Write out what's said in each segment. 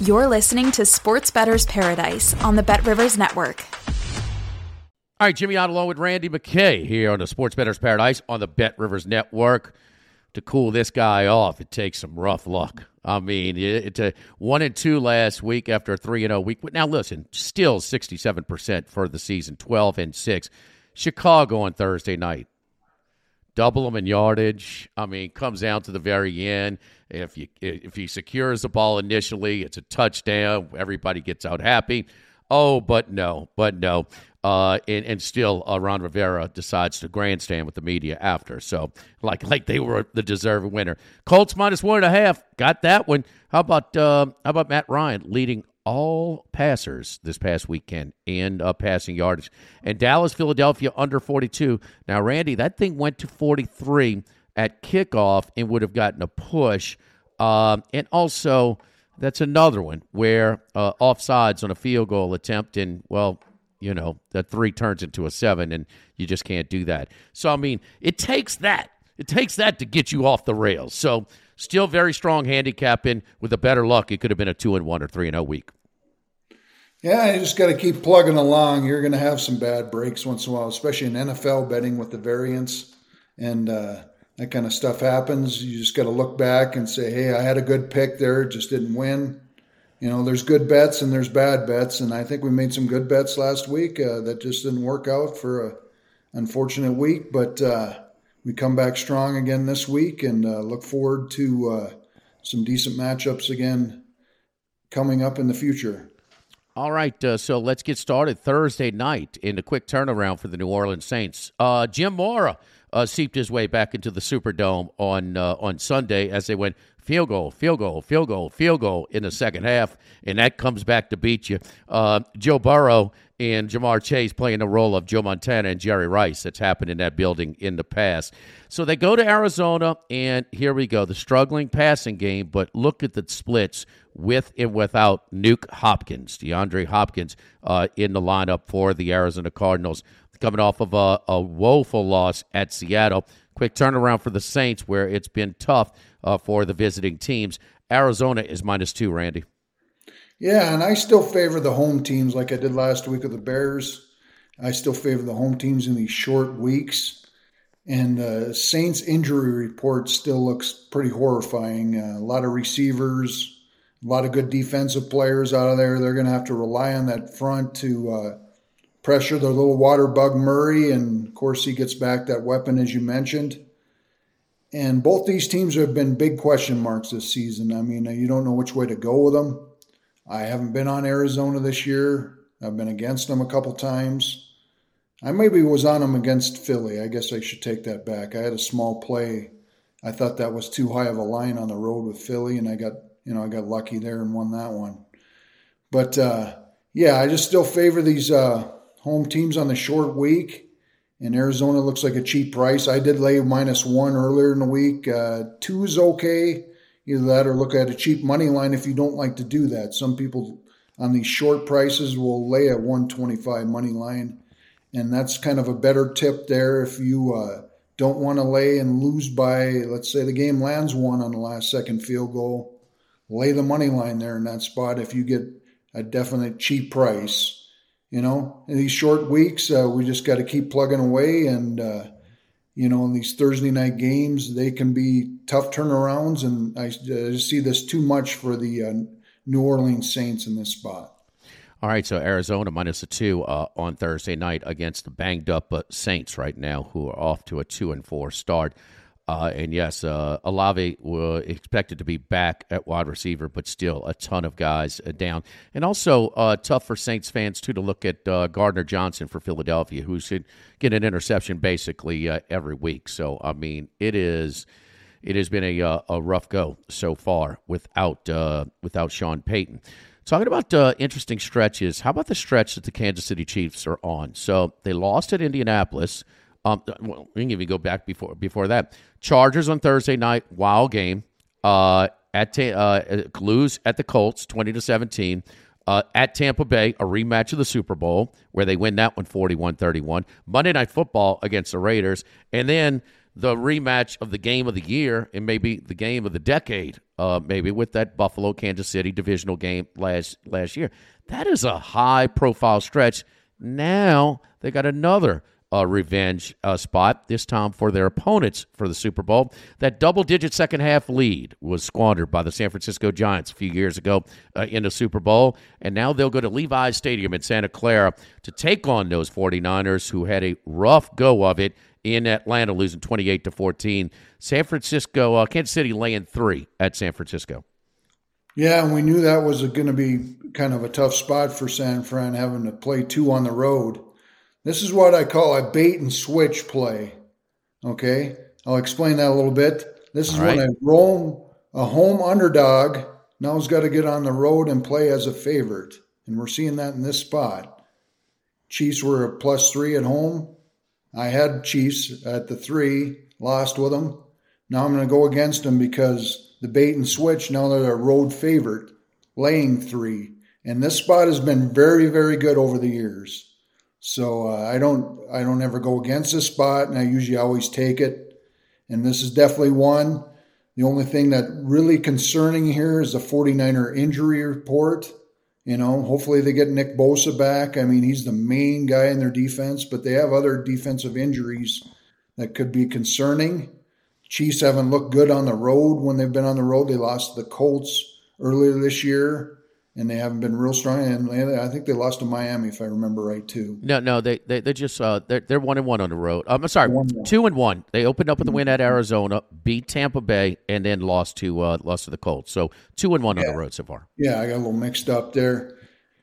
You're listening to Sports Bettor's Paradise on the Bet Rivers Network. All right, Jimmy Ott along with Randy McKay here on the Sports Bettor's Paradise on the Bet Rivers Network. To cool this guy off, it takes some rough luck. I mean, it's a one and two last week after a three and zero week. Now listen, still sixty seven percent for the season, twelve and six. Chicago on Thursday night, double them in yardage. I mean, comes down to the very end. If you if he secures the ball initially, it's a touchdown. Everybody gets out happy. Oh, but no, but no. Uh, and, and still, uh, Ron Rivera decides to grandstand with the media after. So, like, like they were the deserving winner. Colts minus one and a half. Got that one. How about uh, how about Matt Ryan leading all passers this past weekend in uh, passing yardage, and Dallas, Philadelphia under forty two. Now, Randy, that thing went to forty three at kickoff and would have gotten a push. Um, and also, that's another one where uh, offsides on a field goal attempt, and well, you know, that three turns into a seven, and you just can't do that. So, I mean, it takes that. It takes that to get you off the rails. So, still very strong handicap handicapping. With a better luck, it could have been a two and one or three and a week. Yeah, you just got to keep plugging along. You're going to have some bad breaks once in a while, especially in NFL betting with the variance. And uh, that kind of stuff happens. You just got to look back and say, hey, I had a good pick there, just didn't win. You know, there's good bets and there's bad bets, and I think we made some good bets last week uh, that just didn't work out for a unfortunate week. But uh, we come back strong again this week, and uh, look forward to uh, some decent matchups again coming up in the future. All right, uh, so let's get started Thursday night in a quick turnaround for the New Orleans Saints. Uh, Jim Mora uh, seeped his way back into the Superdome on uh, on Sunday as they went field goal, field goal, field goal, field goal in the second half, and that comes back to beat you. Uh, Joe Burrow and Ja'Marr Chase playing the role of Joe Montana and Jerry Rice. That's happened in that building in the past. So they go to Arizona, and here we go. The struggling passing game, but look at the splits with and without Nuke Hopkins, DeAndre Hopkins, uh, in the lineup for the Arizona Cardinals coming off of a, a woeful loss at Seattle. Quick turnaround for the Saints, where it's been tough uh, for the visiting teams. Arizona is minus two, Randy. Yeah, and I still favor the home teams like I did last week with the Bears. I still favor the home teams in these short weeks. And uh, Saints injury report still looks pretty horrifying. Uh, a lot of receivers, a lot of good defensive players out of there. They're going to have to rely on that front to uh, pressure the little water bug Murray, and of course he gets back that weapon as you mentioned. And both these teams have been big question marks this season. I mean, you don't know which way to go with them. I haven't been on Arizona this year. I've been against them a couple times. I maybe was on them against Philly. I guess I should take that back. I had a small play. I thought that was too high of a line on the road with Philly, and I got you know I got lucky there and won that one. But uh, yeah, I just still favor these uh, home teams on the short week. And Arizona looks like a cheap price. I did lay minus one earlier in the week. Uh, two is okay. Either that or look at a cheap money line if you don't like to do that. Some people on these short prices will lay a 125 money line. And that's kind of a better tip there if you uh, don't want to lay and lose by, let's say the game lands one on the last second field goal. Lay the money line there in that spot if you get a definite cheap price you know, in these short weeks, uh, we just got to keep plugging away. And, uh, you know, in these Thursday night games, they can be tough turnarounds. And I, just see this too much for the uh, New Orleans Saints in this spot. All right, so Arizona minus a two uh, on Thursday night against the banged up uh, Saints right now, who are off to a two and four start. Uh, and yes, uh, Olave was expected to be back at wide receiver, but still a ton of guys uh, down. And also uh, tough for Saints fans, too, to look at uh, Gardner Johnson for Philadelphia, who should get an interception basically uh, every week. So, I mean, it is. It has been a, uh, a rough go so far without without Sean Payton. Talking about interesting stretches, how about the stretch that the Kansas City Chiefs are on? So they lost at Indianapolis. Um, well, we can even go back before before that. Chargers on Thursday night, wild game. Uh, at ta- uh, lose at the Colts, twenty to seventeen. Uh, at Tampa Bay, a rematch of the Super Bowl where they win that one 41-31. Monday Night Football against the Raiders, and then the rematch of the game of the year and maybe the game of the decade, uh, maybe with that Buffalo Kansas City divisional game last last year. That is a high profile stretch. Now they got another uh, revenge uh, spot, this time for their opponents for the Super Bowl. That double digit second half lead was squandered by the San Francisco Giants a few years ago uh, in the Super Bowl. And now they'll go to Levi's Stadium in Santa Clara to take on those 49ers who had a rough go of it in Atlanta, losing 28 to 14. San Francisco, uh, Kansas City laying three at San Francisco. Yeah, and we knew that was going to be kind of a tough spot for San Fran, having to play two on the road. This is what I call a bait and switch play. Okay, I'll explain that a little bit. This is right. when a roam a home underdog now has got to get on the road and play as a favorite, and we're seeing that in this spot. Chiefs were a plus three at home. I had Chiefs at the three, lost with them. Now I'm going to go against them because the bait and switch. Now they're a road favorite, laying three, and this spot has been very, very good over the years. So uh, I don't I don't ever go against this spot, and I usually always take it. And this is definitely one. The only thing that really concerning here is the 49er injury report. You know, hopefully they get Nick Bosa back. I mean, he's the main guy in their defense, but they have other defensive injuries that could be concerning. Chiefs haven't looked good on the road when they've been on the road. They lost the Colts earlier this year and they haven't been real strong. And I think they lost to Miami, if I remember right, too. No, no, they they they just uh, they're they're one and one on the road. Um, I'm sorry, one, two and one. They opened up with a win at Arizona, beat Tampa Bay, and then lost to uh, lost to the Colts. So two and one yeah. on the road so far. Yeah, I got a little mixed up there.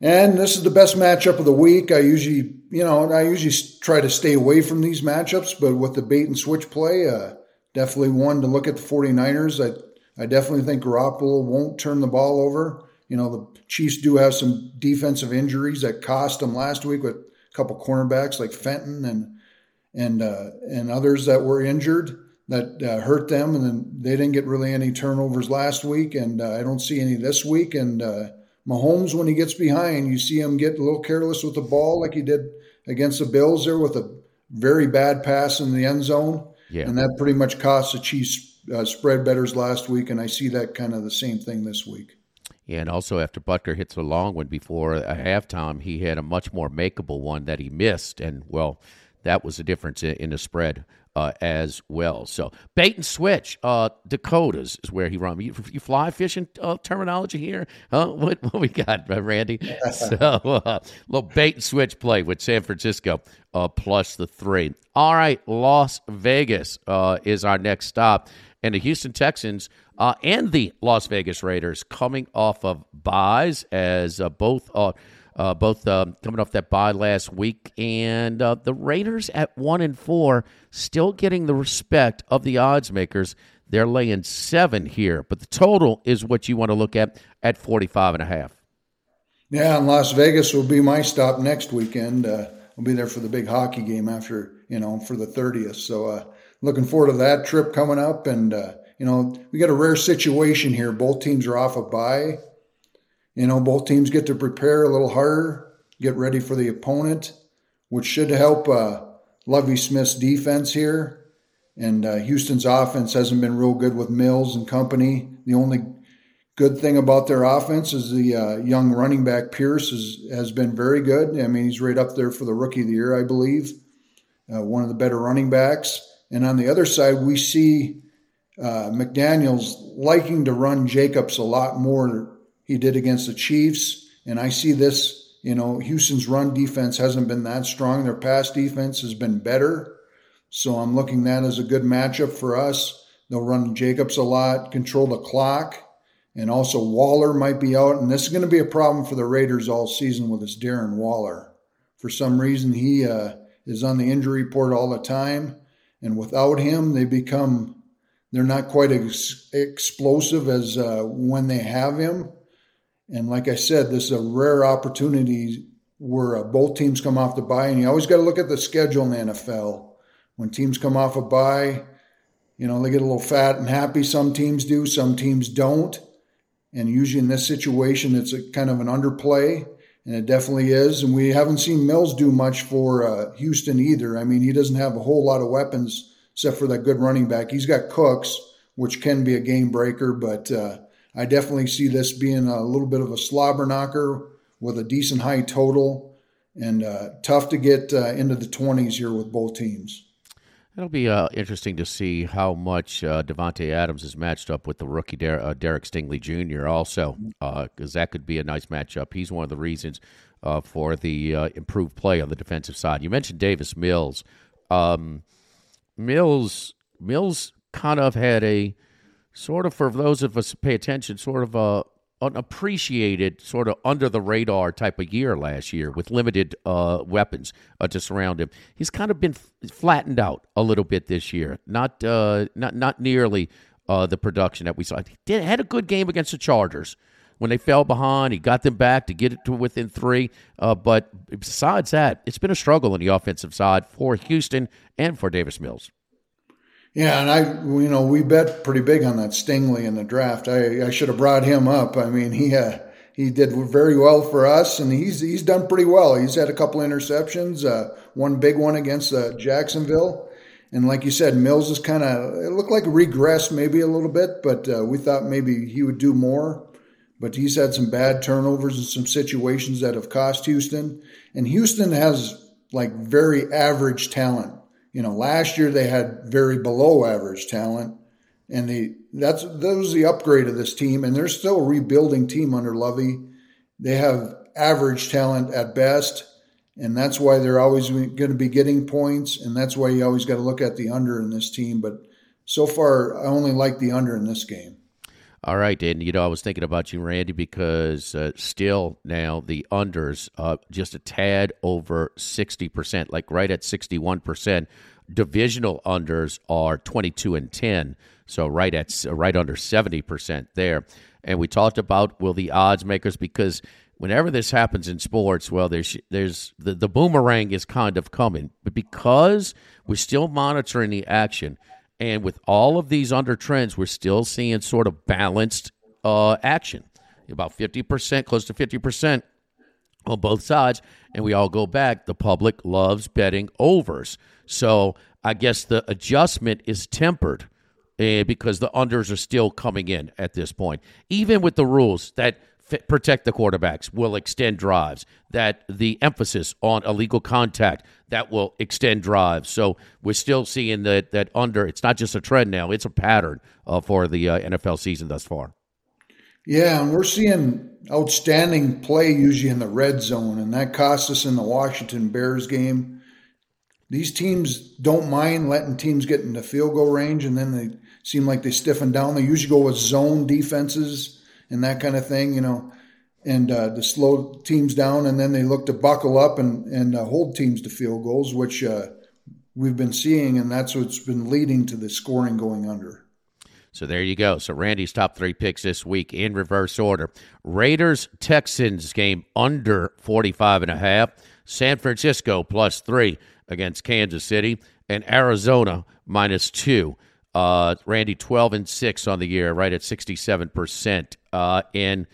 And this is the best matchup of the week. I usually, you know, I usually try to stay away from these matchups, but with the bait and switch play, uh, definitely one to look at the 49ers. I, I definitely think Garoppolo won't turn the ball over. You know, the Chiefs do have some defensive injuries that cost them last week with a couple cornerbacks like Fenton and and uh, and others that were injured that uh, hurt them, and then they didn't get really any turnovers last week, and uh, I don't see any this week. And uh, Mahomes, when he gets behind, you see him get a little careless with the ball, like he did against the Bills there with a very bad pass in the end zone, yeah. and that pretty much cost the Chiefs uh, spread bettors last week, and I see that kind of the same thing this week. And also after Butker hits a long one before a halftime, he had a much more makeable one that he missed, and well, that was the difference in, in the spread uh, as well. So bait and switch, uh, Dakotas is where he run. You, you fly fishing uh, terminology here, huh? What, what we got, uh, Randy? so uh, little bait and switch play with San Francisco uh, plus the three. All right, Las Vegas uh, is our next stop, and the Houston Texans uh, and the Las Vegas Raiders coming off of byes as uh, both uh, uh both um, coming off that bye last week, and uh, the Raiders at one and four still getting the respect of the odds makers. They're laying seven here, but the total is what you want to look at at 45 and a half. Yeah, and Las Vegas will be my stop next weekend. Uh, I'll be there for the big hockey game after, you know, for the 30th. So looking forward to that trip coming up and you know, we got a rare situation here. Both teams are off a bye. You know, both teams get to prepare a little harder, get ready for the opponent, which should help uh, Lovie Smith's defense here. And uh, Houston's offense hasn't been real good with Mills and company. The only good thing about their offense is the uh, young running back Pierce is, has been very good. I mean, he's right up there for the rookie of the year, I believe. Uh, one of the better running backs. And on the other side, we see uh, McDaniels liking to run Jacobs a lot more than he did against the Chiefs, and I see this You know, Houston's run defense hasn't been that strong. Their pass defense has been better. So I'm looking that as a good matchup for us. They'll run Jacobs a lot, control the clock, and also Waller might be out. And this is going to be a problem for the Raiders all season with this Darren Waller. For some reason, he uh, is on the injury report all the time, and without him, they become they're not quite as explosive as uh, when they have him. And like I said, this is a rare opportunity where uh, both teams come off the bye, and you always got to look at the schedule in the NFL. When teams come off a bye, you know, they get a little fat and happy. Some teams do, some teams don't. And usually in this situation, it's a kind of an underplay, and it definitely is. And we haven't seen Mills do much for uh, Houston either. I mean, he doesn't have a whole lot of weapons except for that good running back. He's got Cooks, which can be a game breaker, but uh, I definitely see this being a little bit of a slobber knocker with a decent high total and uh, tough to get uh, into the 20s here with both teams. It'll be uh, interesting to see how much uh, Davante Adams is matched up with the rookie Der- uh, Derek Stingley Jr. Also, because uh, that could be a nice matchup. He's one of the reasons uh, for the uh, improved play on the defensive side. You mentioned Davis Mills. Um, Mills Mills kind of had a sort of for those of us who pay attention, sort of a unappreciated, sort of under the radar type of year last year with limited uh, weapons uh, to surround him. He's kind of been f- flattened out a little bit this year. Not uh, not not nearly uh, the production that we saw. He did, had a good game against the Chargers when they fell behind. He got them back to get it to within three. Uh, but besides that, it's been a struggle on the offensive side for Houston and for Davis Mills. Yeah, and I, you know, we bet pretty big on that Stingley in the draft. I, I should have brought him up. I mean, he uh, he did very well for us, and he's he's done pretty well. He's had a couple interceptions, uh, one big one against uh, Jacksonville, and like you said, Mills is kind of it looked like regressed maybe a little bit, but uh, we thought maybe he would do more. But he's had some bad turnovers and some situations that have cost Houston, and Houston has like very average talent you know, last year they had very below average talent, and the that's that was the upgrade of this team, and they're still a rebuilding team under Lovie. They have average talent at best, and that's why they're always going to be getting points, and that's why you always got to look at the under in this team. But so far, I only like the under in this game. All right, and you know I was thinking about you, Randy, because uh, still now the unders uh, just a tad over sixty percent, like right at sixty-one percent. Divisional unders are twenty-two and ten, so right at right under seventy percent there. And we talked about will the odds makers because whenever this happens in sports, well, there's there's the, the boomerang is kind of coming, but because we're still monitoring the action and with all of these under trends, we're still seeing sort of balanced uh, action. About 50%, close to 50% on both sides. And we all go back. The public loves betting overs. So I guess the adjustment is tempered uh, because the unders are still coming in at this point. Even with the rules that protect the quarterbacks, will extend drives, that the emphasis on illegal contact that will extend drives. So we're still seeing that that under. It's not just a trend now; it's a pattern uh, for the uh, NFL season thus far. Yeah, and we're seeing outstanding play usually in the red zone, and that cost us in the Washington Bears game. These teams don't mind letting teams get into field goal range, and then they seem like they stiffen down. They usually go with zone defenses and that kind of thing, you know, and uh, to slow teams down, and then they look to buckle up and and uh, hold teams to field goals, which uh, we've been seeing, and that's what's been leading to the scoring going under. So there you go. So Randy's top three picks this week in reverse order. Raiders Texans game under 45 and a half. San Francisco plus three against Kansas City and Arizona minus two. Uh, Randy, 12 and 6 on the year, right at 67%. Uh, and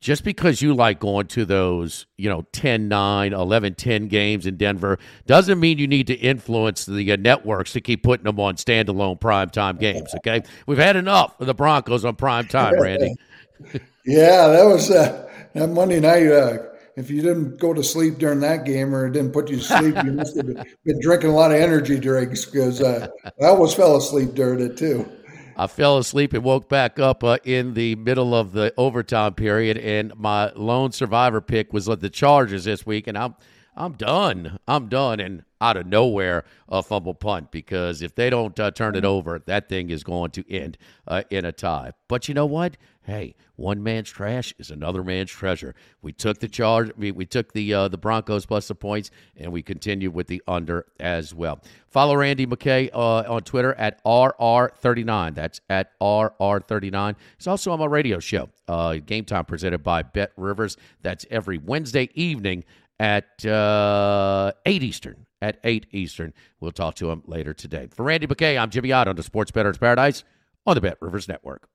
just because you like going to those, you know, 10 9, 11 10 games in Denver doesn't mean you need to influence the uh, networks to keep putting them on standalone primetime games, okay? We've had enough of the Broncos on prime time, Randy. yeah, that was uh, that Monday night. If you didn't go to sleep during that game or it didn't put you to sleep, you must have been drinking a lot of energy drinks because uh, I almost fell asleep during it too. I fell asleep and woke back up uh, in the middle of the overtime period, and my lone survivor pick was the Chargers this week, and I'm I'm done. I'm done. And out of nowhere, a fumble punt because if they don't uh, turn it over, that thing is going to end uh, in a tie. But you know what? Hey, one man's trash is another man's treasure. We took the charge. We, we took the uh, the Broncos plus the points, and we continued with the under as well. Follow Randy McKay uh, on Twitter at RR39. That's at RR39. He's also on my radio show, uh, Game Time, presented by Bet Rivers. That's every Wednesday evening at uh, 8 Eastern. At 8 Eastern. We'll talk to him later today. For Randy McKay, I'm Jimmy Ott on the Sports Bettor's Paradise on the Bet Rivers Network.